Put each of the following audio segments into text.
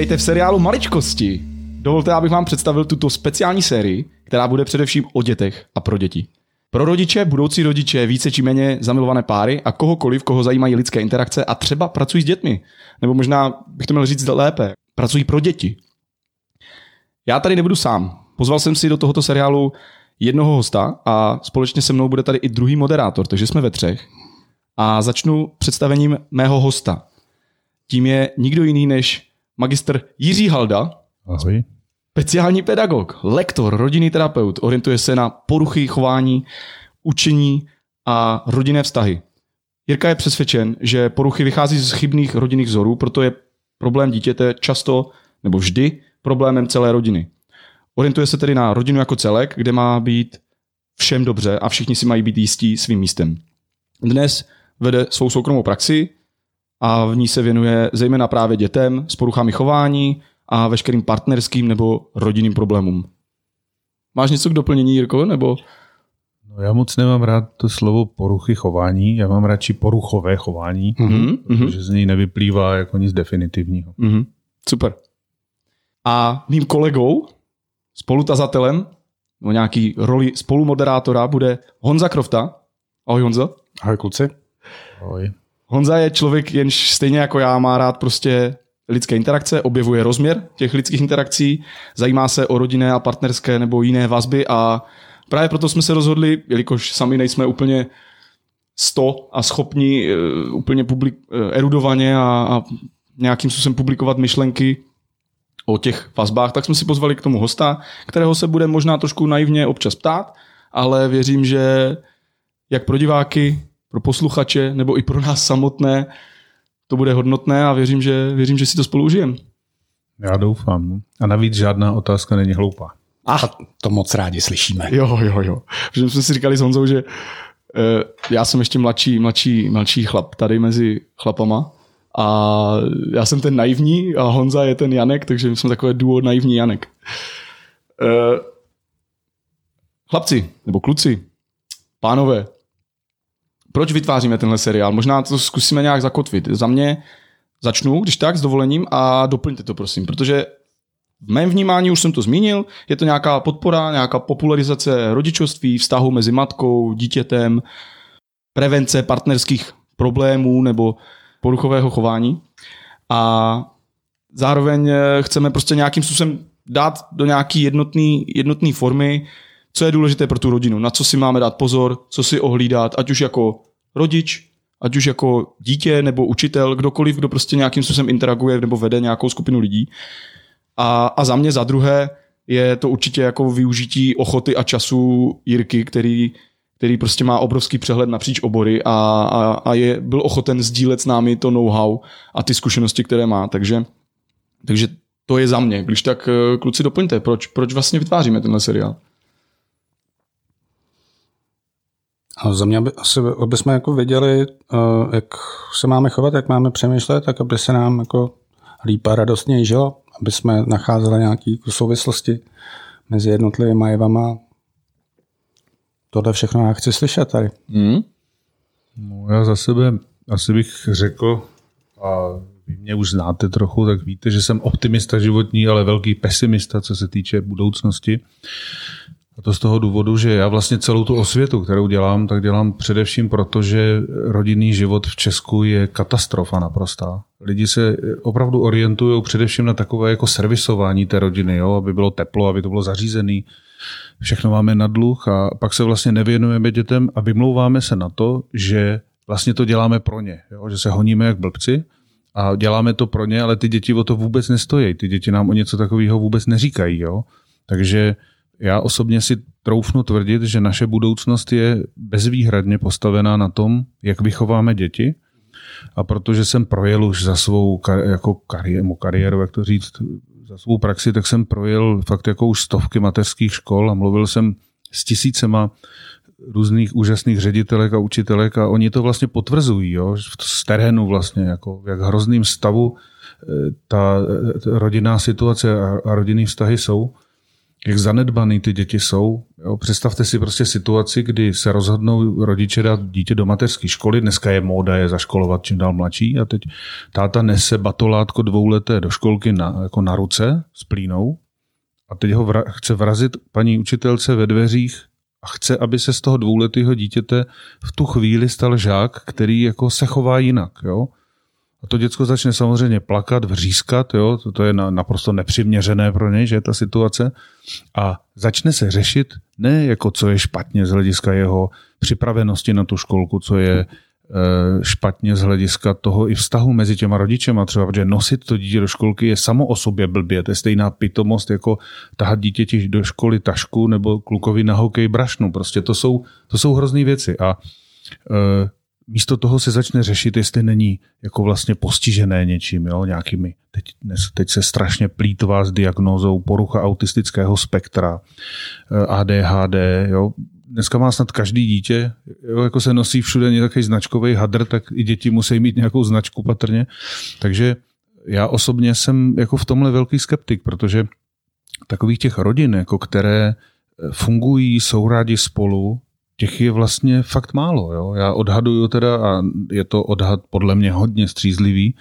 Vítejte v seriálu Maličkosti. Dovolte, abych vám představil tuto speciální sérii, která bude především o dětech a pro děti. Pro rodiče, budoucí rodiče, více či méně zamilované páry a kohokoliv, koho zajímají lidské interakce a třeba pracují s dětmi. Nebo možná bych to měl říct lépe, pracují pro děti. Já tady nebudu sám. Pozval jsem si do tohoto seriálu jednoho hosta a společně se mnou bude tady i druhý moderátor, takže jsme ve třech. A začnu představením mého hosta. Tím je nikdo jiný než magistr Jiří Halda, Ahoj. speciální pedagog, lektor, rodinný terapeut, orientuje se na poruchy chování, učení a rodinné vztahy. Jirka je přesvědčen, že poruchy vychází z chybných rodinných vzorů, proto je problém dítěte často nebo vždy problémem celé rodiny. Orientuje se tedy na rodinu jako celek, kde má být všem dobře a všichni si mají být jistí svým místem. Dnes vede svou soukromou praxi a v ní se věnuje zejména právě dětem s poruchami chování a veškerým partnerským nebo rodinným problémům. Máš něco k doplnění, Jirko? Nebo... No já moc nemám rád to slovo poruchy chování, já mám radši poruchové chování, Mhm, mhm. protože z něj nevyplývá jako nic definitivního. Mhm. Super. A mým kolegou, spolutazatelem, o nějaký roli spolumoderátora bude Honza Krofta. Ahoj Honzo. Ahoj kluci. Ahoj. Honza je člověk, jenž stejně jako já má rád prostě lidské interakce, objevuje rozměr těch lidských interakcí, zajímá se o rodinné a partnerské nebo jiné vazby a právě proto jsme se rozhodli, jelikož sami nejsme úplně sto a schopni uh, úplně publik, uh, erudovaně a, a nějakým způsobem publikovat myšlenky o těch vazbách, tak jsme si pozvali k tomu hosta, kterého se bude možná trošku naivně občas ptát, ale věřím, že jak pro diváky, pro posluchače nebo i pro nás samotné to bude hodnotné a věřím, že, věřím, že si to spolu užijem. Já doufám. no. A navíc žádná otázka není hloupá. A to moc rádi slyšíme. Jo, jo, jo. Protože jsme si říkali s Honzou, že uh, já jsem ještě mladší, mladší, mladší chlap tady mezi chlapama a já jsem ten naivní a Honza je ten Janek, takže my jsme takové duo naivní Janek. Uh, chlapci, nebo kluci, pánové, proč vytváříme tenhle seriál? Možná to zkusíme nějak zakotvit. Za mě začnu, když tak, s dovolením a doplňte to, prosím, protože v mém vnímání už jsem to zmínil, je to nějaká podpora, nějaká popularizace rodičovství, vztahu mezi matkou, dítětem, prevence partnerských problémů nebo poruchového chování. A zároveň eh, chceme prostě nějakým způsobem dát do nějaký jednotný, jednotný formy, co je důležité pro tu rodinu, na co si máme dát pozor, co si ohlídat, ať už jako rodič, ať už jako dítě nebo učitel, kdokoliv, kdo prostě nějakým způsobem interaguje nebo vede nějakou skupinu lidí. A, a za mě za druhé je to určitě jako využití ochoty a času Jirky, který, který prostě má obrovský přehled napříč obory a, a, a je, byl ochoten sdílet s námi to know-how a ty zkušenosti, které má. Takže, takže to je za mě. Když tak eh, kluci doplňte, proč, proč vlastně vytváříme tenhle seriál? A za mě, aby, asi, aby jsme jako věděli, uh, jak se máme chovat, jak máme přemýšlet, tak aby se nám jako líp a radostněji žilo, aby jsme nacházeli nějaké souvislosti mezi jednotlivými jevama. Tohle všechno já chci slyšet tady. Hmm? No, já za sebe asi bych řekl, a vy mě už znáte trochu, tak víte, že jsem optimista životní, ale velký pesimista, co se týče budoucnosti. A to z toho důvodu, že já vlastně celou tu osvětu, kterou dělám, tak dělám především proto, že rodinný život v Česku je katastrofa naprostá. Lidi se opravdu orientují především na takové jako servisování té rodiny, jo? aby bylo teplo, aby to bylo zařízené. Všechno máme na dluh a pak se vlastně nevěnujeme dětem a vymlouváme se na to, že vlastně to děláme pro ně, jo? že se honíme jak blbci a děláme to pro ně, ale ty děti o to vůbec nestojí. Ty děti nám o něco takového vůbec neříkají. Jo? Takže já osobně si troufnu tvrdit, že naše budoucnost je bezvýhradně postavená na tom, jak vychováme děti. A protože jsem projel už za svou kar- jako kariéru, kariéru, jak to říct, za svou praxi, tak jsem projel fakt jako už stovky mateřských škol a mluvil jsem s tisícema různých úžasných ředitelek a učitelek a oni to vlastně potvrzují, jo, z terénu vlastně, jako v jak hrozným stavu eh, ta, ta rodinná situace a rodinný vztahy jsou. Jak zanedbaný ty děti jsou. Jo, představte si prostě situaci, kdy se rozhodnou rodiče dát dítě do mateřské školy. Dneska je móda je zaškolovat čím dál mladší a teď táta nese batolátko dvouleté do školky na, jako na ruce s plínou a teď ho vra, chce vrazit paní učitelce ve dveřích a chce, aby se z toho dvouletého dítěte v tu chvíli stal žák, který jako se chová jinak. Jo? A to děcko začne samozřejmě plakat, vřískat, jo? To, to je na, naprosto nepřiměřené pro něj, že je ta situace. A začne se řešit ne jako co je špatně z hlediska jeho připravenosti na tu školku, co je Eh, špatně z hlediska toho i vztahu mezi těma rodičema třeba, protože nosit to dítě do školky je samo o sobě blbě. To je stejná pitomost jako tahat dítěti do školy tašku nebo klukovi na hokej brašnu. Prostě to jsou, to jsou hrozný věci a e, místo toho se začne řešit, jestli není jako vlastně postižené něčím, jo, nějakými, teď, dnes, teď se strašně plítová s diagnózou porucha autistického spektra, eh, ADHD, jo, dneska má snad každý dítě, jo, jako se nosí všude nějaký značkový hadr, tak i děti musí mít nějakou značku patrně. Takže já osobně jsem jako v tomhle velký skeptik, protože takových těch rodin, jako které eh, fungují, jsou rádi spolu, těch je vlastně fakt málo. Jo? Já odhaduju teda, a je to odhad podle mě hodně střízlivý,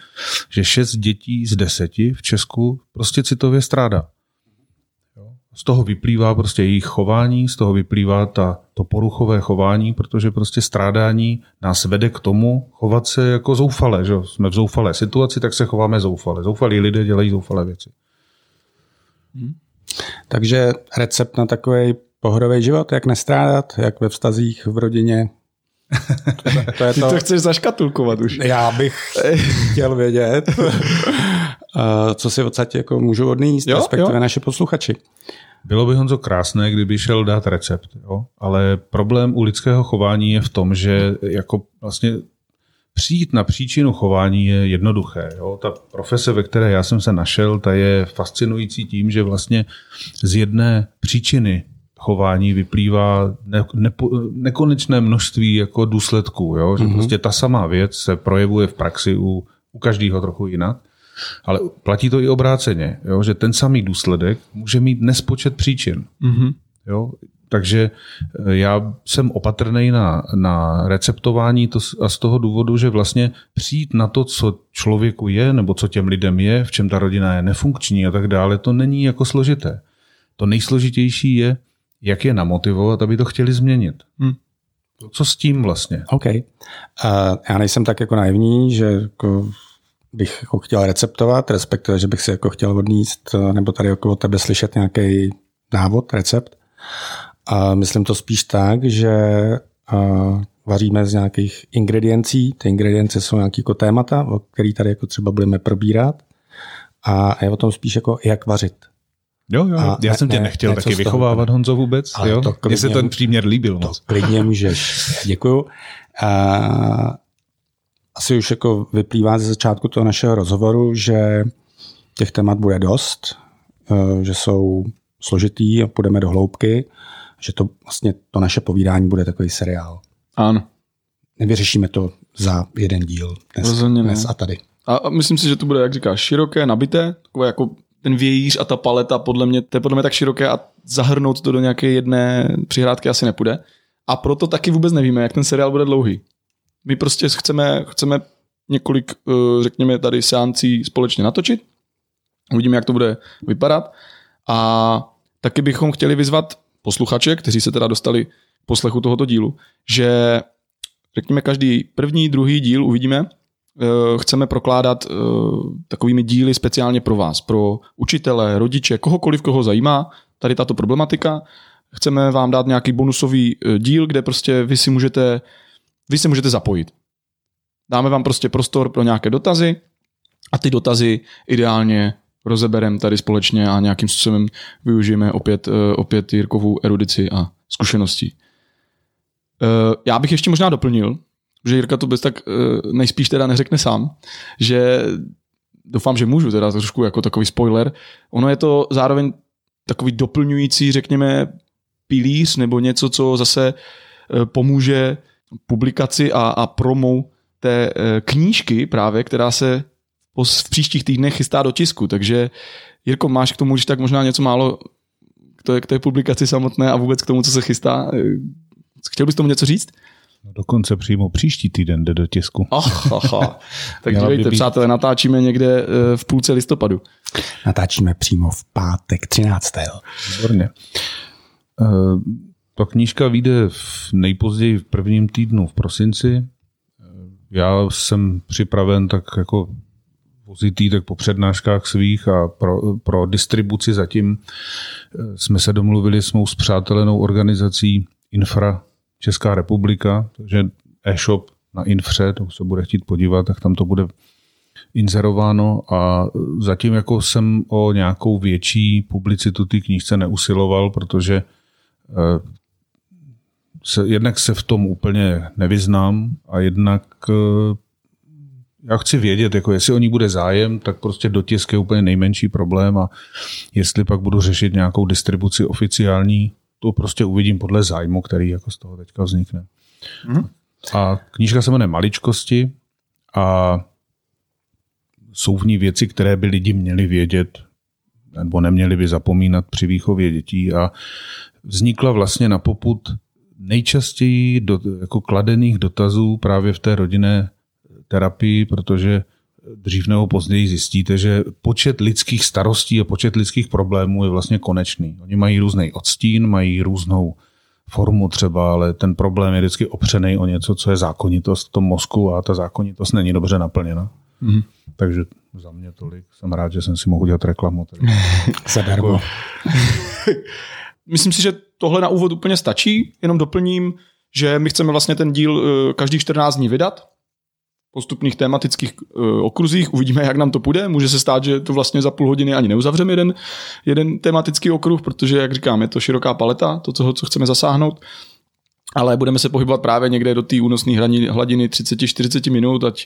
že šest dětí z deseti v Česku prostě citově strádá z toho vyplývá prostě jejich chování, z toho vyplývá ta, to poruchové chování, protože prostě strádání nás vede k tomu chovat se jako zoufale. Že? Jsme v zoufalé situaci, tak se chováme zoufale. Zoufalí lidé dělají zoufalé věci. Hmm. Takže recept na takový pohodový život, jak nestrádat, jak ve vztazích v rodině. To je Ty to, to chceš zaškatulkovat už. Já bych chtěl vědět, co si odsaď jako můžu odníst, jo, respektive jo. naše posluchači. Bylo by Honzo krásné, kdyby šel dát recept, jo? ale problém u lidského chování je v tom, že jako vlastně přijít na příčinu chování je jednoduché. Jo? Ta profese, ve které já jsem se našel, ta je fascinující tím, že vlastně z jedné příčiny chování vyplývá ne, ne, nekonečné množství jako důsledků. Jo? Že mm-hmm. prostě ta samá věc se projevuje v praxi u, u každého trochu jinak. Ale platí to i obráceně, jo? že ten samý důsledek může mít nespočet příčin. Mm-hmm. Jo? Takže eh, já jsem opatrný na, na receptování to, a z toho důvodu, že vlastně přijít na to, co člověku je, nebo co těm lidem je, v čem ta rodina je nefunkční a tak dále, to není jako složité. To nejsložitější je, jak je namotivovat, aby to chtěli změnit. Hmm. Co s tím vlastně? OK. Uh, já nejsem tak jako naivní, že jako bych jako chtěl receptovat, respektive, že bych si jako chtěl odníst eh, nebo tady jako od tebe slyšet nějaký návod, recept. A myslím to spíš tak, že uh, vaříme z nějakých ingrediencí. Ty ingredience jsou nějaký jako témata, o který tady jako třeba budeme probírat. A je o tom spíš jako jak vařit. Jo, jo, a já ne, jsem tě nechtěl ne, taky vychovávat, Honzo, vůbec. Ale jo? Mně se ten příměr líbil to moc. klidně můžeš. Děkuju. A asi už jako vyplývá ze začátku toho našeho rozhovoru, že těch témat bude dost, eh, že jsou složitý a půjdeme do hloubky, že to vlastně to naše povídání bude takový seriál. Ano. Nevyřešíme to za jeden díl dnes, Rozhodně dnes a tady. A myslím si, že to bude, jak říkáš, široké, nabité, takové jako ten vějíř a ta paleta, podle mě, to je podle mě tak široké a zahrnout to do nějaké jedné přihrádky asi nepůjde. A proto taky vůbec nevíme, jak ten seriál bude dlouhý. My prostě chceme, chceme několik, eh, řekněme, tady seancí společně natočit. Uvidíme, jak to bude vypadat. A taky bychom chtěli vyzvat posluchače, kteří se teda dostali k poslechu tohoto dílu, že řekněme každý první, druhý díl uvidíme, chceme prokládat eh, takovými díly speciálně pro vás, pro učitele, rodiče, kohokoliv, koho zajímá tady tato problematika. Chceme vám dát nějaký bonusový díl, kde prostě vy si můžete vy se můžete zapojit. Dáme vám prostě prostor pro nějaké dotazy a ty dotazy ideálně rozeberem tady společně a nějakým způsobem využijeme opět, eh, opět Jirkovou erudici a zkušenosti. Eh, já bych ještě možná doplnil, že Jirka to bez tak eh, nejspíš teda neřekne sám, že doufám, že můžu teda trošku jako takový spoiler. Ono je to zároveň takový doplňující, řekněme, pilíř nebo něco, co zase pomůže publikaci a, a promou té e, knížky právě, která se v příštích týdnech chystá do tisku. Takže Jirko, máš k tomu už tak možná něco málo k té, k té publikaci samotné a vůbec k tomu, co se chystá. Chtěl bys tomu něco říct? No dokonce přímo příští týden jde do tisku. Ach, aha. Tak dívejte, být- přátelé, natáčíme někde eh, v půlce listopadu. Natáčíme přímo v pátek 13. Výborně. Eh, Ta knížka vyjde v nejpozději v prvním týdnu v prosinci. Eh, Já jsem připraven tak jako vozitý tak po přednáškách svých a pro, pro distribuci zatím jsme se domluvili s mou spřátelenou organizací Infra Česká republika, takže e-shop na Infře, to se bude chtít podívat, tak tam to bude inzerováno. A zatím jako jsem o nějakou větší publicitu té knížce neusiloval, protože eh, se, jednak se v tom úplně nevyznám a jednak eh, já chci vědět, jako jestli o ní bude zájem, tak prostě dotisk je úplně nejmenší problém a jestli pak budu řešit nějakou distribuci oficiální, to prostě uvidím podle zájmu, který jako z toho teďka vznikne. A knížka se jmenuje Maličkosti a jsou v ní věci, které by lidi měli vědět nebo neměli by zapomínat při výchově dětí a vznikla vlastně na poput nejčastěji do, jako kladených dotazů právě v té rodinné terapii, protože dřív nebo později zjistíte, že počet lidských starostí a počet lidských problémů je vlastně konečný. Oni mají různý odstín, mají různou formu třeba, ale ten problém je vždycky opřený o něco, co je zákonitost v tom mozku a ta zákonitost není dobře naplněna. Mm. Takže za mě tolik. Jsem rád, že jsem si mohl dělat reklamu. Tady. Zadarmo. Myslím si, že tohle na úvod úplně stačí, jenom doplním, že my chceme vlastně ten díl eh, každých 14 dní vydat, postupných tematických eh, okruzích, uvidíme, jak nám to půjde, může se stát, že to vlastně za půl hodiny ani neuzavřeme jeden, jeden tematický okruh, protože, jak říkám, je to široká paleta, to, co, co chceme zasáhnout, ale budeme se pohybovat právě někde do té únosné hladiny, hladiny 30-40 minut, ať,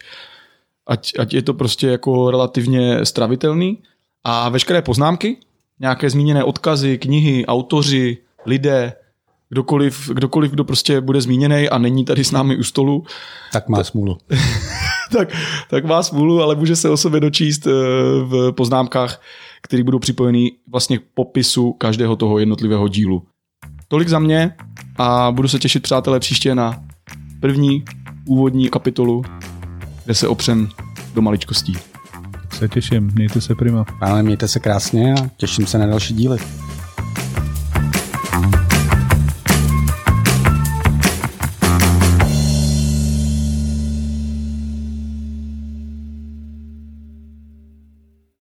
ať, ať je to prostě jako relativně stravitelný. A veškeré poznámky, nějaké zmíněné odkazy, knihy, autoři, lidé, kdokoliv, kdokoliv, kdo prostě bude zmíněný a není tady s námi u stolu, Tak má smůlu. tak, tak má smůlu, ale může se o sobě dočíst eh, v poznámkách, které budou připojeny vlastně k popisu každého toho jednotlivého dílu. Tolik za mě a budu se těšit, přátelé, příště na první úvodní kapitolu, kde se opřem do maličkostí. Se těším, mějte se prima. Ale mějte se krásně a těším se na další díly.